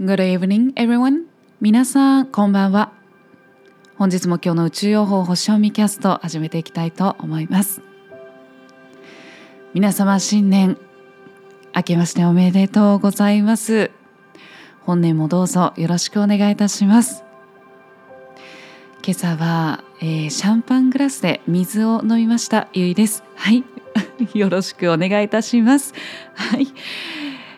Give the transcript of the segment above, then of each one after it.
Good evening, everyone. 皆さん、こんばんは。本日も今日の宇宙予報星読みキャスト始めていきたいと思います。皆様、新年明けましておめでとうございます。本年もどうぞよろしくお願いいたします。今朝は、えー、シャンパングラスで水を飲みましたゆいです。はい、よろしくお願いいたします。はい。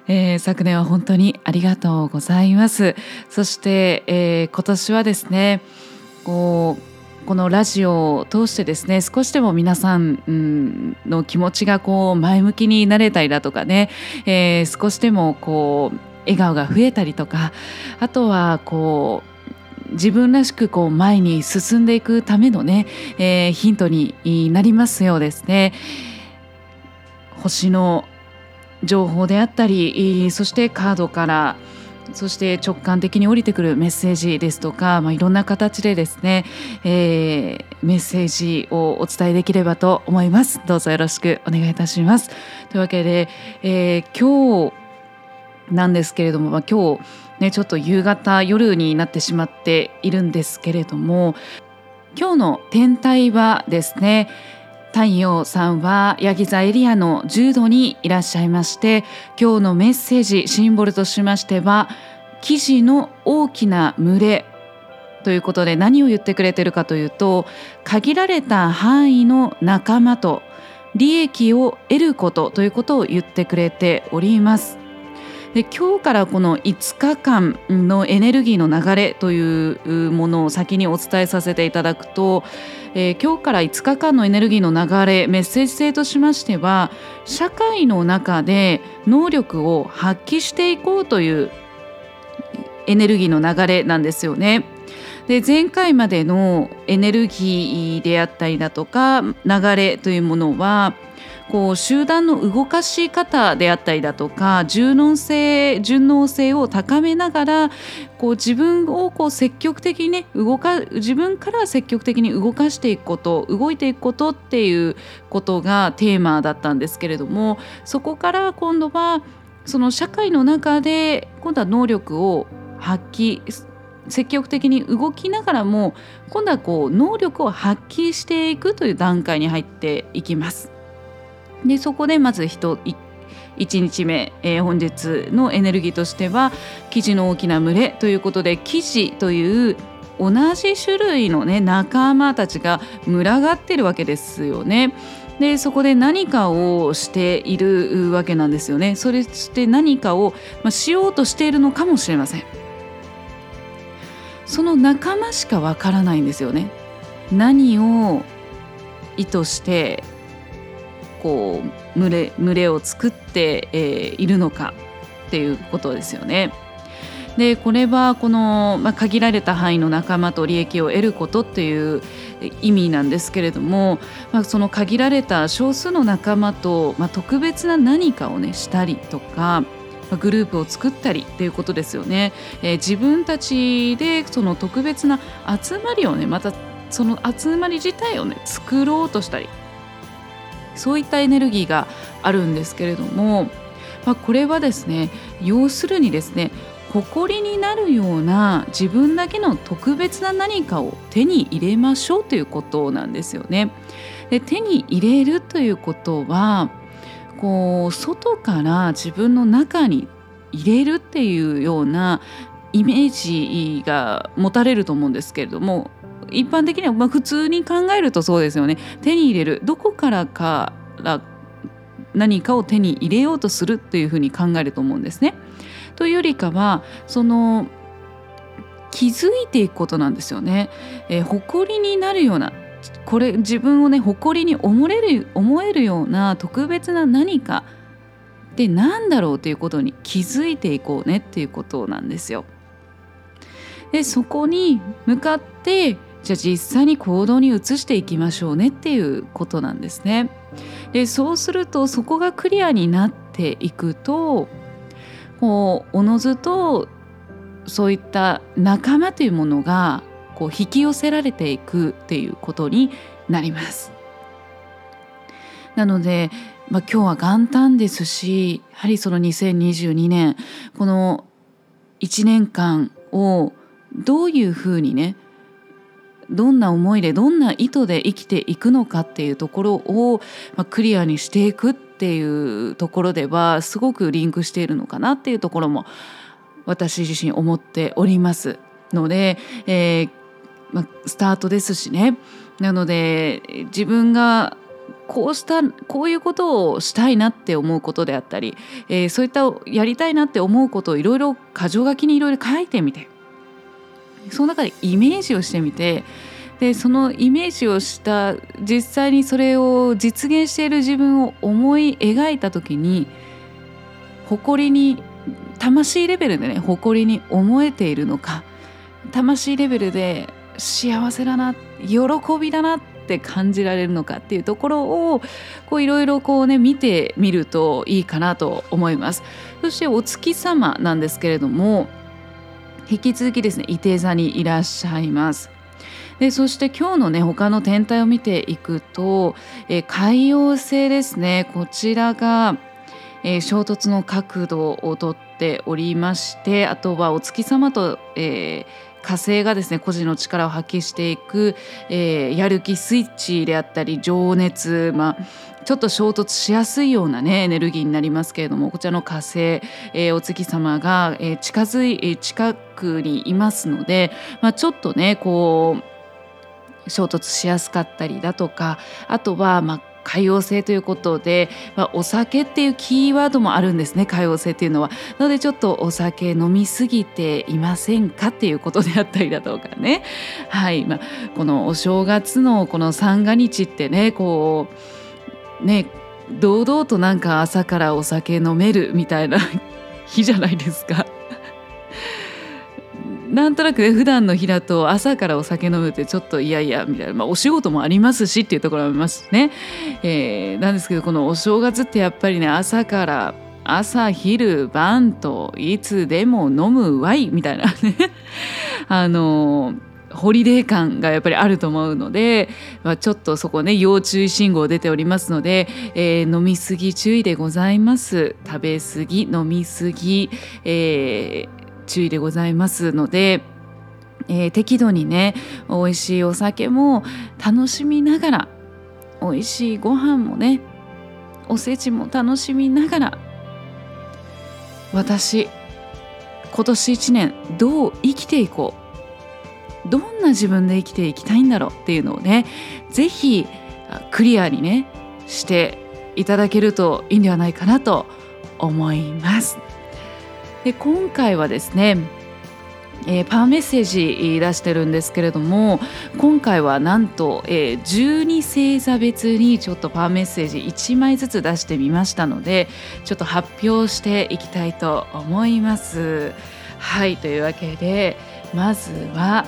えー、昨年は本当にありがとうございますそして、えー、今年はですねこうこのラジオを通してですね少しでも皆さんの気持ちがこう前向きになれたりだとかね、えー、少しでもこう笑顔が増えたりとかあとはこう自分らしくこう前に進んでいくためのね、えー、ヒントになりますようですね。星の情報であったりそしてカードからそして直感的に降りてくるメッセージですとか、まあ、いろんな形でですね、えー、メッセージをお伝えできればと思います。どうぞよろしくお願いいたします。というわけで、えー、今日なんですけれども、まあ、今日ねちょっと夕方夜になってしまっているんですけれども今日の天体はですね太陽さんはヤギ座エリアの10度にいらっしゃいまして今日のメッセージシンボルとしましては生地の大きな群れということで何を言ってくれてるかというと限られた範囲の仲間と利益を得ることということを言ってくれております。で今日からこの5日間のエネルギーの流れというものを先にお伝えさせていただくと、えー、今日から5日間のエネルギーの流れメッセージ性としましては社会の中で能力を発揮していこうというエネルギーの流れなんですよね。で前回までのエネルギーであったりだとか流れというものはこう集団の動かし方であったりだとか柔軟性順応性を高めながらこう自分をこう積極的にね動か自分から積極的に動かしていくこと動いていくことっていうことがテーマだったんですけれどもそこから今度はその社会の中で今度は能力を発揮積極的に動きながらも今度はこう能力を発揮していくという段階に入っていきます。でそこでまず人1日目、えー、本日のエネルギーとしては生地の大きな群れということで生地という同じ種類のね仲間たちが群がってるわけですよね。でそこで何かをしているわけなんですよね。それして何かを、まあ、しようとしているのかもしれません。その仲間しかわからないんですよね。何を意図してこう群れ群れを作って、えー、いるのかっていうことですよね。でこれはこの、まあ、限られた範囲の仲間と利益を得ることっていう意味なんですけれども、まあ、その限られた少数の仲間と、まあ、特別な何かをねしたりとか。グループを作ったりっていうことですよね、えー、自分たちでその特別な集まりをねまたその集まり自体をね作ろうとしたりそういったエネルギーがあるんですけれども、まあ、これはですね要するにですね誇りになるような自分だけの特別な何かを手に入れましょうということなんですよね。で手に入れるということはこう外から自分の中に入れるっていうようなイメージが持たれると思うんですけれども一般的にはまあ普通に考えるとそうですよね手に入れるどこからから何かを手に入れようとするっていうふうに考えると思うんですね。というよりかはその気づいていくことなんですよね。えー、誇りになるようなこれ自分をね誇りに思える思えるような特別な何かって何だろうということに気づいていこうねっていうことなんですよ。でそこに向かってじゃあ実際に行動に移していきましょうねっていうことなんですね。でそうするとそこがクリアになっていくとこうおのずとそういった仲間というものがこう引き寄せられていくっていうことになります。なので、まあ、今日は元旦ですしやはりその2022年この1年間をどういうふうにねどんな思いでどんな意図で生きていくのかっていうところを、ま、クリアにしていくっていうところではすごくリンクしているのかなっていうところも私自身思っております。ので、えーま、スタートですしね。なので自分がこうしたこういうことをしたいなって思うことであったり、えー、そういったやりたいなって思うことをいろいろ箇条書きにいろいろ書いてみてその中でイメージをしてみてでそのイメージをした実際にそれを実現している自分を思い描いた時に誇りに魂レベルでね誇りに思えているのか魂レベルで幸せだな喜びだなって感じられるのかっていうところをこういろいろこうね見てみるといいかなと思います。そしてお月様なんですけれども引き続きですね伊手座にいらっしゃいます。でそして今日のね他の天体を見ていくと、えー、海洋星ですね。こちらが、えー、衝突の角度をとっておりましてあとはお月様と、えー火星がですね個人の力を発揮していく、え、やる気スイッチであったり情熱、まあ、ちょっと衝突しやすいようなねエネルギーになりますけれどもこちらの火星、えー、お月様が、えー、近づい近くにいますので、まあ、ちょっとねこう衝突しやすかったりだとかあとはまあ海洋性ということで、まあ、お酒っていうキーワードもあるんですね海洋性っていうのは。なのでちょっとお酒飲みすぎていませんかっていうことであったりだとかね。はいまあ、このお正月のこの三が日ってねこうね堂々となんか朝からお酒飲めるみたいな 日じゃないですか。なんとなくね普段の日だと朝からお酒飲むってちょっといやいやみたいな、まあ、お仕事もありますしっていうところもありますしね、えー、なんですけどこのお正月ってやっぱりね朝から朝昼晩といつでも飲むわいみたいなね。あのホリデー感がやっぱりあると思うので、まあ、ちょっとそこね要注意信号出ておりますので、えー、飲みすぎ注意でございます。食べ過ぎ飲みすぎ、えー注意でございますので、えー、適度にね美味しいお酒も楽しみながら美味しいご飯もねおせちも楽しみながら私今年一年どう生きていこうどんな自分で生きていきたいんだろうっていうのをね是非クリアにねしていただけるといいんではないかなと思います。で今回はですねえー、パワーメッセージ出してるんですけれども今回はなんと、えー、12星座別にちょっとパワーメッセージ1枚ずつ出してみましたのでちょっと発表していきたいと思います。はいというわけでまずは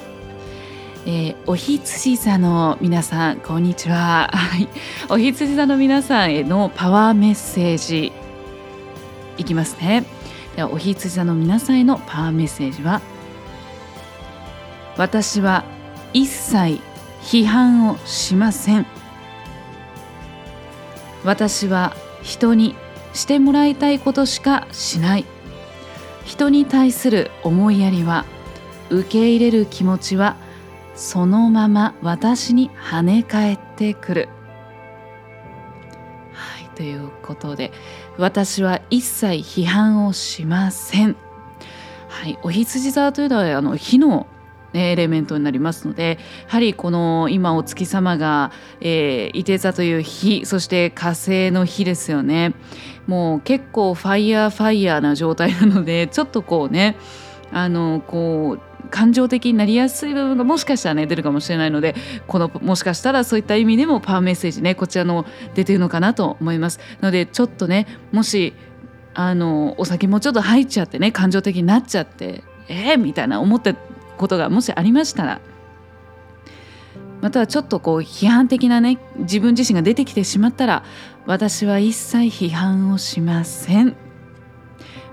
えー、おひつじ座の皆さんこんにちは。おひつじ座の皆さんへのパワーメッセージいきますね。ではおひつじ座の皆さんへのパワーメッセージは私は一切批判をしません私は人にしてもらいたいことしかしない人に対する思いやりは受け入れる気持ちはそのまま私に跳ね返ってくるはいということで私は一切批判をしません。はい、お羊座というのはあの火のエレメントになりますのでやはりこの今お月様が、えー、伊手座という火そして火星の火ですよねもう結構ファイヤーファイヤーな状態なのでちょっとこうねあのこう感情的になりやすい部分がもしかしたらね出るかもしれないのでこのもしかしたらそういった意味でもパワーメッセージねこちらの出てるのかなと思いますのでちょっとねもしあのお酒もちょっと入っちゃってね感情的になっちゃってえー、みたいな思ったことがもしありましたらまたはちょっとこう批判的なね自分自身が出てきてしまったら私は一切批判をしません。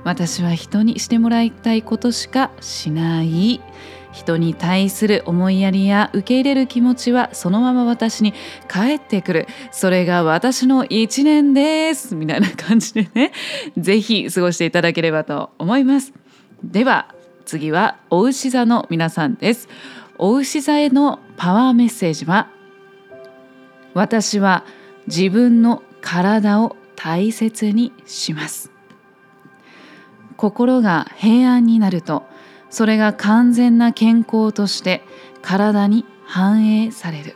私は人にしてもらいたいことしかしない。人に対する思いやりや受け入れる気持ちはそのまま私に返ってくる。それが私の一年です。みたいな感じでね。是非過ごしていただければと思います。では次はお牛座の皆さんです。お牛座へのパワーメッセージは私は自分の体を大切にします。心が平安になるとそれが完全な健康として体に反映される。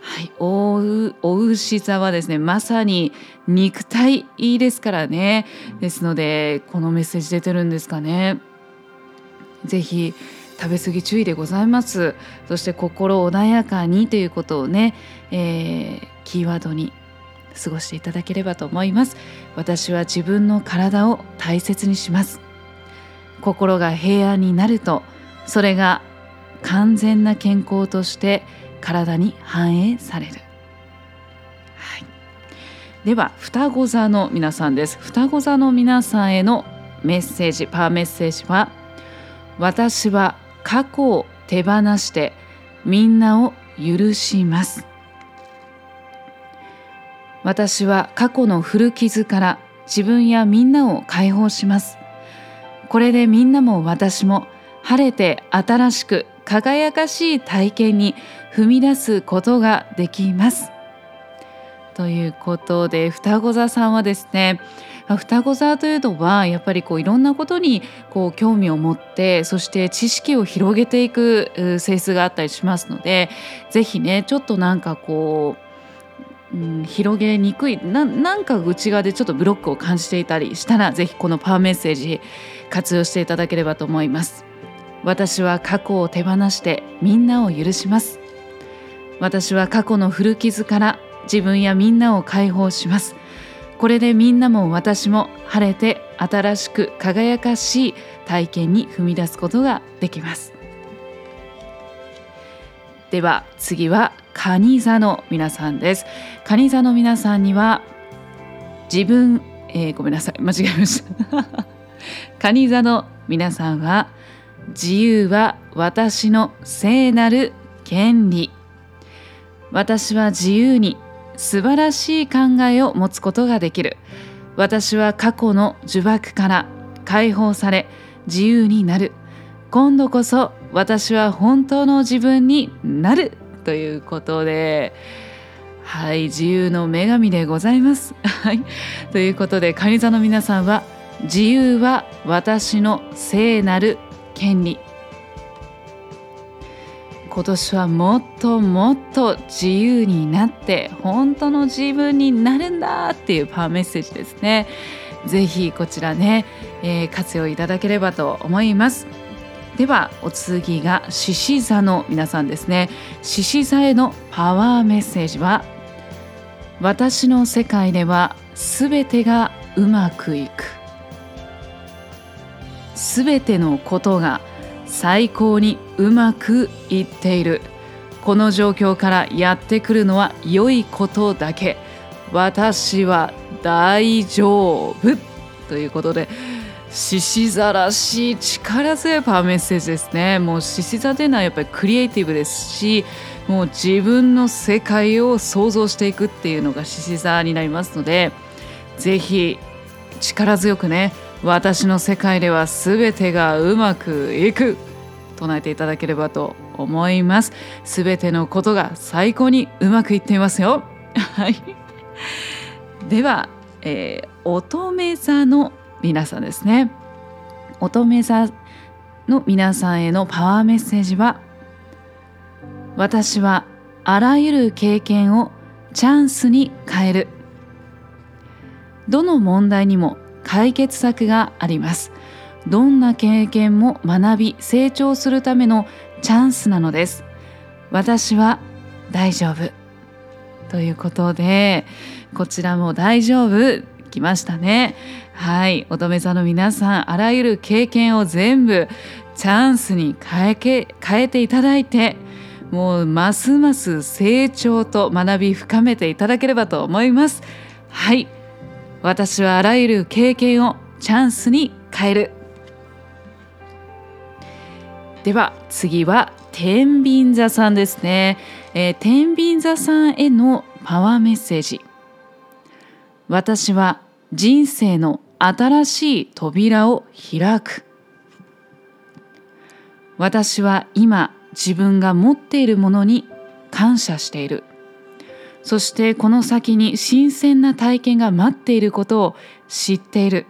はい、おうお牛座はですねまさに肉体ですからね。ですのでこのメッセージ出てるんですかね。ぜひ食べ過ぎ注意でございます。そして心穏やかにということをね、えー、キーワードに過ごしていただければと思います。私は自分の体を大切にします。心が平安になるとそれが完全な健康として体に反映される、はい、では双子座の皆さんです。双子座の皆さんへのメッセージパワーメッセージは私は過去を手放してみんなを許します。私は過去の古傷から自分やみんなを解放しますこれでみんなも私も晴れて新しく輝かしい体験に踏み出すことができます。ということで双子座さんはですね双子座というのはやっぱりこういろんなことにこう興味を持ってそして知識を広げていく性質があったりしますので是非ねちょっとなんかこう、うん、広げにくいなんか内側でちょっとブロックを感じていたりしたら是非このパワーメッセージ活用していただければと思います。私は過去を手放してみんなを許します。私は過去の古傷から自分やみんなを解放します。これでみんなも私も晴れて新しく輝かしい体験に踏み出すことができます。では次は蟹座の皆さんです蟹座の皆さんには自分、えー、ごめんなさい。間違えました。蟹座の皆さんは自由は私の聖なる権利。私は自由に素晴らしい考えを持つことができる。私は過去の呪縛から解放され自由になる。今度こそ私は本当の自分になるということではい自由の女神でございます。はい、ということで蟹座の皆さんは自由は私の聖なる権利。今年はもっともっと自由になって本当の自分になるんだっていうパワーメッセージですね。ぜひこちらね、えー、活用いただければと思います。ではお次が獅子座の皆さんですね。獅子座へのパワーメッセージは私の世界ではすべてがうまくいく。すべてのことが最高にうまくいっている。この状況からやってくるのは良いことだけ。私は大丈夫。ということで獅子座らしい力強いパワーメッセージですね。もう獅子座というのはやっぱりクリエイティブですしもう自分の世界を想像していくっていうのが獅子座になりますのでぜひ力強くね私の世界では全てがうまくいく唱えていただければと思います。全てのことが最高にうまくいっていますよ。はい。では、えー、乙女座の皆さんですね。乙女座の皆さんへのパワーメッセージは私はあらゆる経験をチャンスに変える。どの問題にも解決策があります。どんな経験も学び成長するためのチャンスなのです。私は大丈夫。ということでこちらも大丈夫。来ましたね。はい。乙女座の皆さんあらゆる経験を全部チャンスに変えけ変えていただいてもうますます成長と学び深めていただければと思います。はい。私はあらゆる経験をチャンスに変える。では次は天秤座さんですね、えー、天秤座さんへのパワーメッセージ。私は人生の新しい扉を開く。私は今自分が持っているものに感謝している。そしてこの先に新鮮な体験が待っていることを知っている。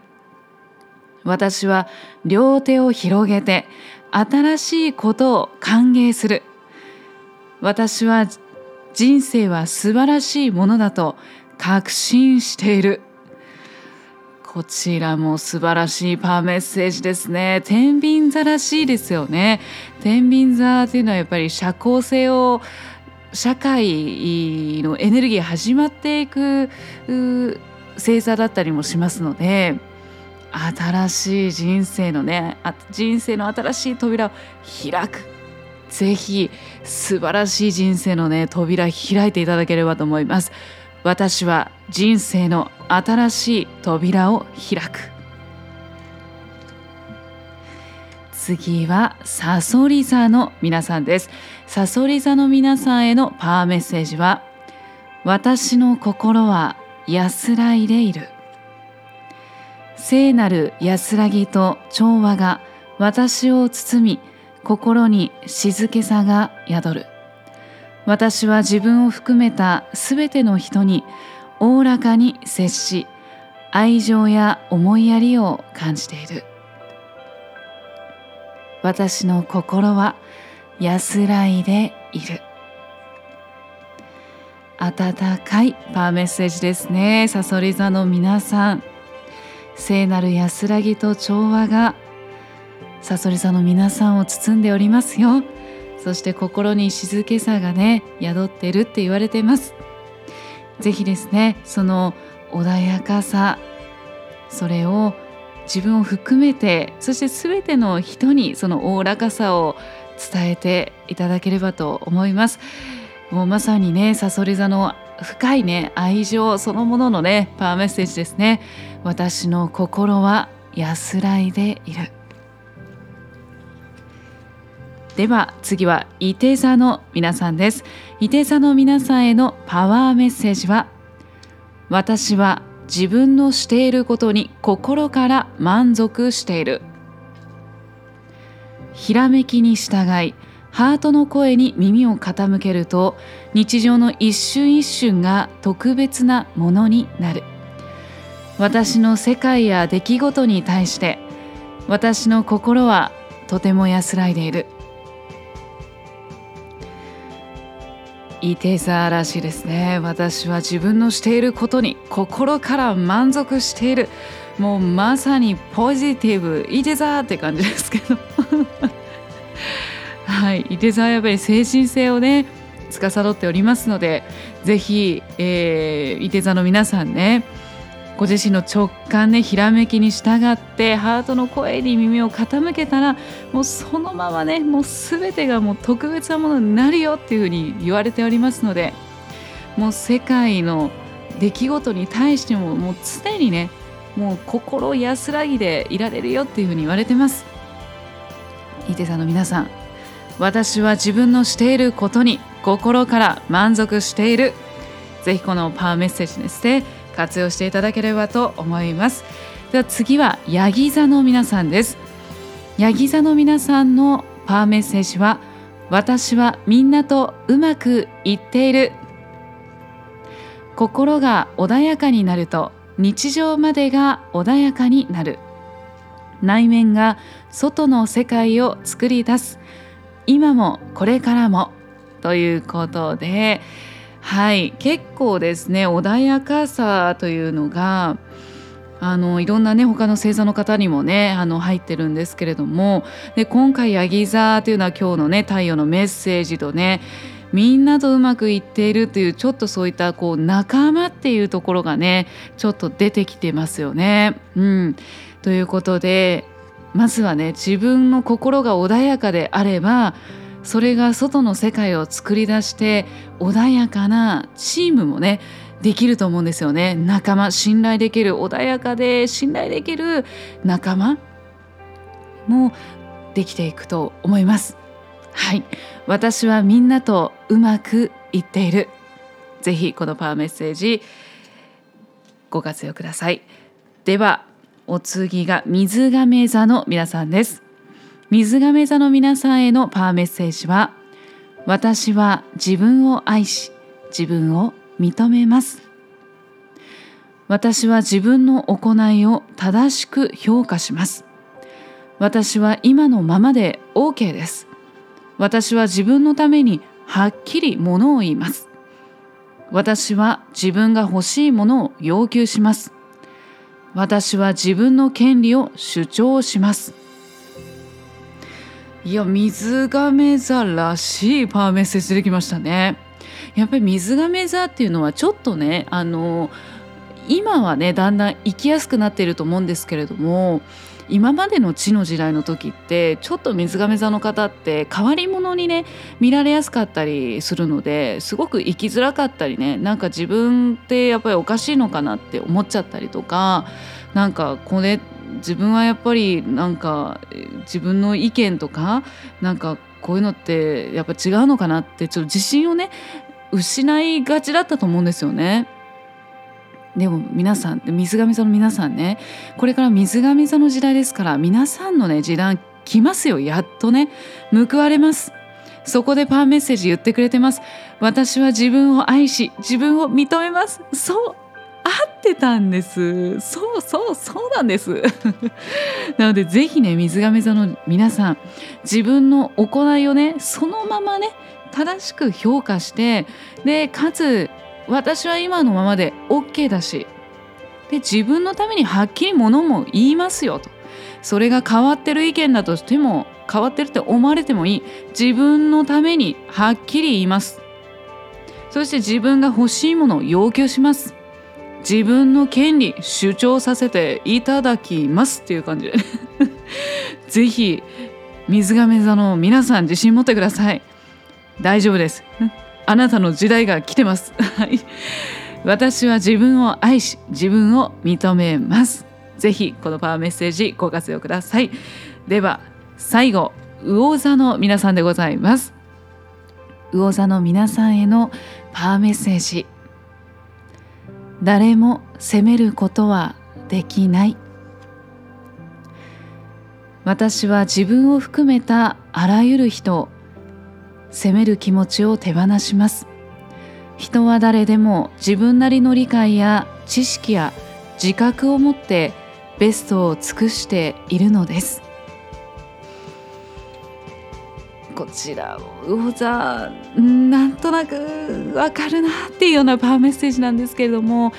私は両手を広げて新しいことを歓迎する。私は人生は素晴らしいものだと確信している。こちらも素晴らしいパーメッセージですね。天秤座らしいですよね。天秤座っていうのはやっぱり社交性を社会のエネルギー始まっていく星座だったりもしますので新しい人生のね人生の新しい扉を開く。ぜひ素晴らしい人生のね扉開いていただければと思います。私は人生の新しい扉を開く。次はサソリ座の皆さんです。サソリ座の皆さんへのパワーメッセージは私の心は安らいでいる。聖なる安らぎと調和が私を包み心に静けさが宿る。私は自分を含めたすべての人におおらかに接し愛情や思いやりを感じている。私の心は安らいでいる。温かいパーメッセージですねさそり座の皆さん。聖なる安らぎと調和がさそり座の皆さんを包んでおりますよ。そして心に静けさがね宿ってるって言われてます。ぜひですねその穏やかさそれを自分を含めてそして全ての人にそのおおらかさを伝えていただければと思います。もうまさにねさそり座の深いね愛情そのもののねパワーメッセージですね。私の心は安らいでいる。では次は伊手座の皆さんです。伊手座の皆さんへのパワーメッセージは私は自分のしていることに心から満足している。ひらめきに従いハートの声に耳を傾けると日常の一瞬一瞬が特別なものになる。私の世界や出来事に対して私の心はとても安らいでいる。いて座らしいですね。私は自分のしていることに心から満足している。もうまさにポジティブ。いて座って感じですけど。はい。いて座はやっぱり精神性をね司っておりますので是非、えー、いて座の皆さんねご自身の直感ねひらめきに従ってハートの声に耳を傾けたらもうそのままねもう全てがもう特別なものになるよっていうふうに言われておりますのでもう世界の出来事に対してももう常にねもう心安らぎでいられるよっていうふうに言われてます。伊手さんの皆さん私は自分のしていることに心から満足しているぜひこのパワーメッセージですね活用していただければと思います。では次はヤギ座の皆さんです。ヤギ座の皆さんのパワーメッセージは私はみんなとうまくいっている。心が穏やかになると日常までが穏やかになる。内面が外の世界を作り出す。今もこれからもということではい結構ですね穏やかさというのがあのいろんなね他の星座の方にもねあの入ってるんですけれどもで今回ヤギ座というのは今日のね太陽のメッセージとねみんなとうまくいっているというちょっとそういったこう仲間っていうところがねちょっと出てきてますよね。うん、ということでまずはね自分の心が穏やかであればそれが外の世界を作り出して穏やかなチームもねできると思うんですよね。仲間信頼できる穏やかで信頼できる仲間もできていくと思います。はい。私はみんなとうまくいっている。ぜひこのパワーメッセージご活用ください。ではお次が水亀座の皆さんです。水亀座の皆さんへのパワーメッセージは私は自分を愛し自分を認めます。私は自分の行いを正しく評価します。私は今のままで OK です。私は自分のためにはっきりものを言います。私は自分が欲しいものを要求します。私は自分の権利を主張します。いや水亀座らしいパワーメッセージ出てきましたね。やっぱり水亀座っていうのはちょっとねあの今はねだんだん生きやすくなっていると思うんですけれども今までの地の時代の時ってちょっと水亀座の方って変わり者にね見られやすかったりするのですごく生きづらかったりねなんか自分ってやっぱりおかしいのかなって思っちゃったりとかなんかこれっ自分はやっぱりなんか自分の意見とかなんかこういうのってやっぱ違うのかなってちょっと自信をね失いがちだったと思うんですよね。でも皆さん水上座の皆さんねこれから水上座の時代ですから皆さんのね時代来ますよ。やっとね報われます。そこでパンメッセージ言ってくれてます。私は自分を愛し自分を認めます。そう。ってたんです。そうそうそうなんです。なのでぜひね水亀座の皆さん自分の行いをねそのままね正しく評価してでかつ私は今のままで OK だしで自分のためにはっきりものも言いますよと。それが変わってる意見だとしても変わってるって思われてもいい。自分のためにはっきり言います。そして自分が欲しいものを要求します。自分の権利主張させていただきますっていう感じ。で ぜひ水亀座の皆さん自信持ってください。大丈夫です。あなたの時代が来てます。私は自分を愛し自分を認めます。ぜひこのパワーメッセージご活用ください。では最後魚座の皆さんでございます。魚座の皆さんへのパワーメッセージ。誰も責めることはできない。私は自分を含めたあらゆる人を責める気持ちを手放します。人は誰でも自分なりの理解や知識や自覚を持ってベストを尽くしているのです。こちら魚座なんとなくわかるなっていうようなパワーメッセージなんですけれどもやっ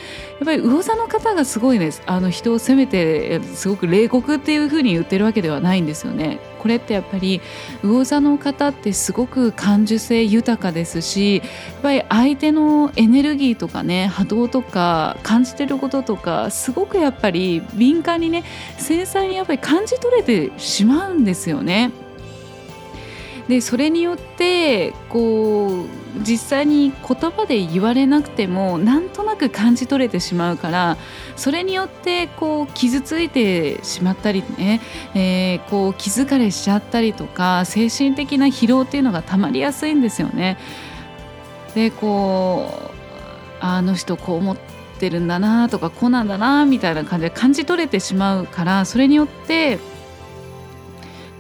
ぱり魚座の方がすごいですあの人を責めてすごく冷酷っていうふうに言ってるわけではないんですよね。これってやっぱり魚座の方ってすごく感受性豊かですしやっぱり相手のエネルギーとかね波動とか感じてることとかすごくやっぱり敏感にね繊細にやっぱり感じ取れてしまうんですよね。でそれによってこう実際に言葉で言われなくてもなんとなく感じ取れてしまうからそれによってこう傷ついてしまったりね、えー、こう気疲れしちゃったりとか精神的な疲労っていうのがたまりやすいんですよね。でこうあの人こう思ってるんだなとかこうなんだなみたいな感じで感じ取れてしまうからそれによって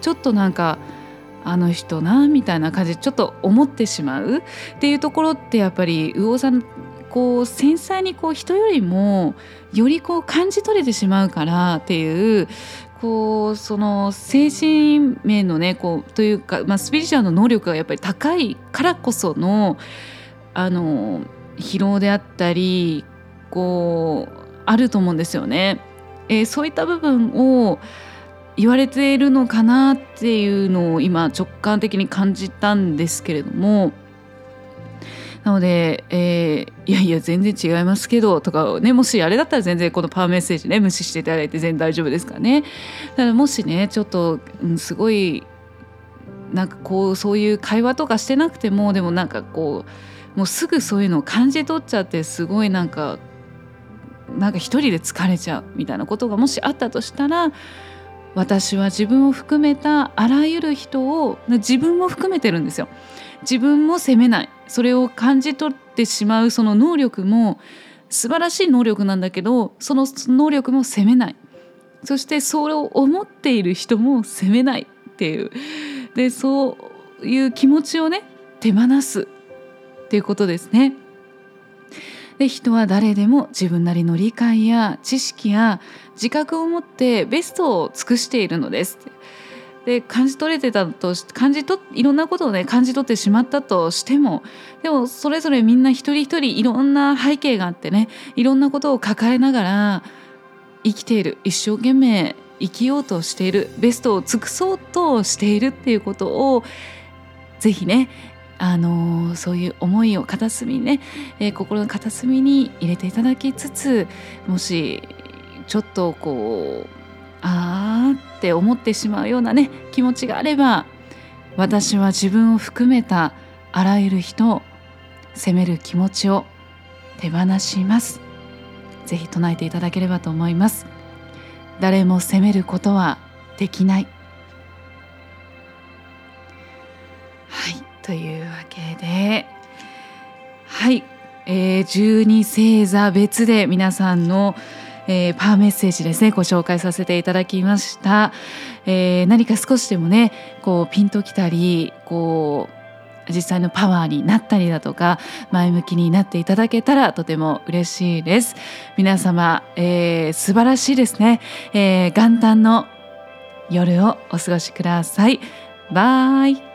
ちょっとなんかあの人なみたいな感じでちょっと思ってしまうっていうところってやっぱり魚座こう繊細にこう人よりもよりこう感じ取れてしまうからっていうこうその精神面のねこうというか、まあ、スピリチュアルの能力がやっぱり高いからこそのあの疲労であったりこうあると思うんですよね。えー、そういった部分を言われているのかなっていうのを今直感的に感じたんですけれどもなので、えー、いやいや全然違いますけどとかねもしあれだったら全然このパワーメッセージね無視していただいて全然大丈夫ですからね。だからもしねちょっと、うん、すごいなんかこうそういう会話とかしてなくてもでもなんかこうもうすぐそういうのを感じ取っちゃってすごいなんかなんか一人で疲れちゃうみたいなことがもしあったとしたら私は自分を含めたあらゆる人を自分も含めてるんですよ。自分も責めない。それを感じ取ってしまうその能力も素晴らしい能力なんだけどその能力も責めない。そしてそれを思っている人も責めないっていう。でそういう気持ちをね手放すっていうことですね。で人は誰でも自分なりの理解や知識や自覚を持ってベストを尽くしているのです。で感じ取れてたと感じ取いろんなことをね感じ取ってしまったとしてもでもそれぞれみんな一人一人いろんな背景があってねいろんなことを抱えながら生きている一生懸命生きようとしているベストを尽くそうとしているっていうことをぜひねあのそういう思いを片隅にね、えー、心の片隅に入れていただきつつもしちょっとこうあーって思ってしまうようなね気持ちがあれば私は自分を含めたあらゆる人を責める気持ちを手放します。ぜひ唱えていただければと思います。誰も責めることはできない。というわけで。はい、えー、12星座別で皆さんの、えー、パワーメッセージですね。ご紹介させていただきました、えー、何か少しでもねこうピンときたりこう実際のパワーになったりだとか前向きになっていただけたらとても嬉しいです。皆様、えー、素晴らしいですね、えー、元旦の夜をお過ごしください。バイ。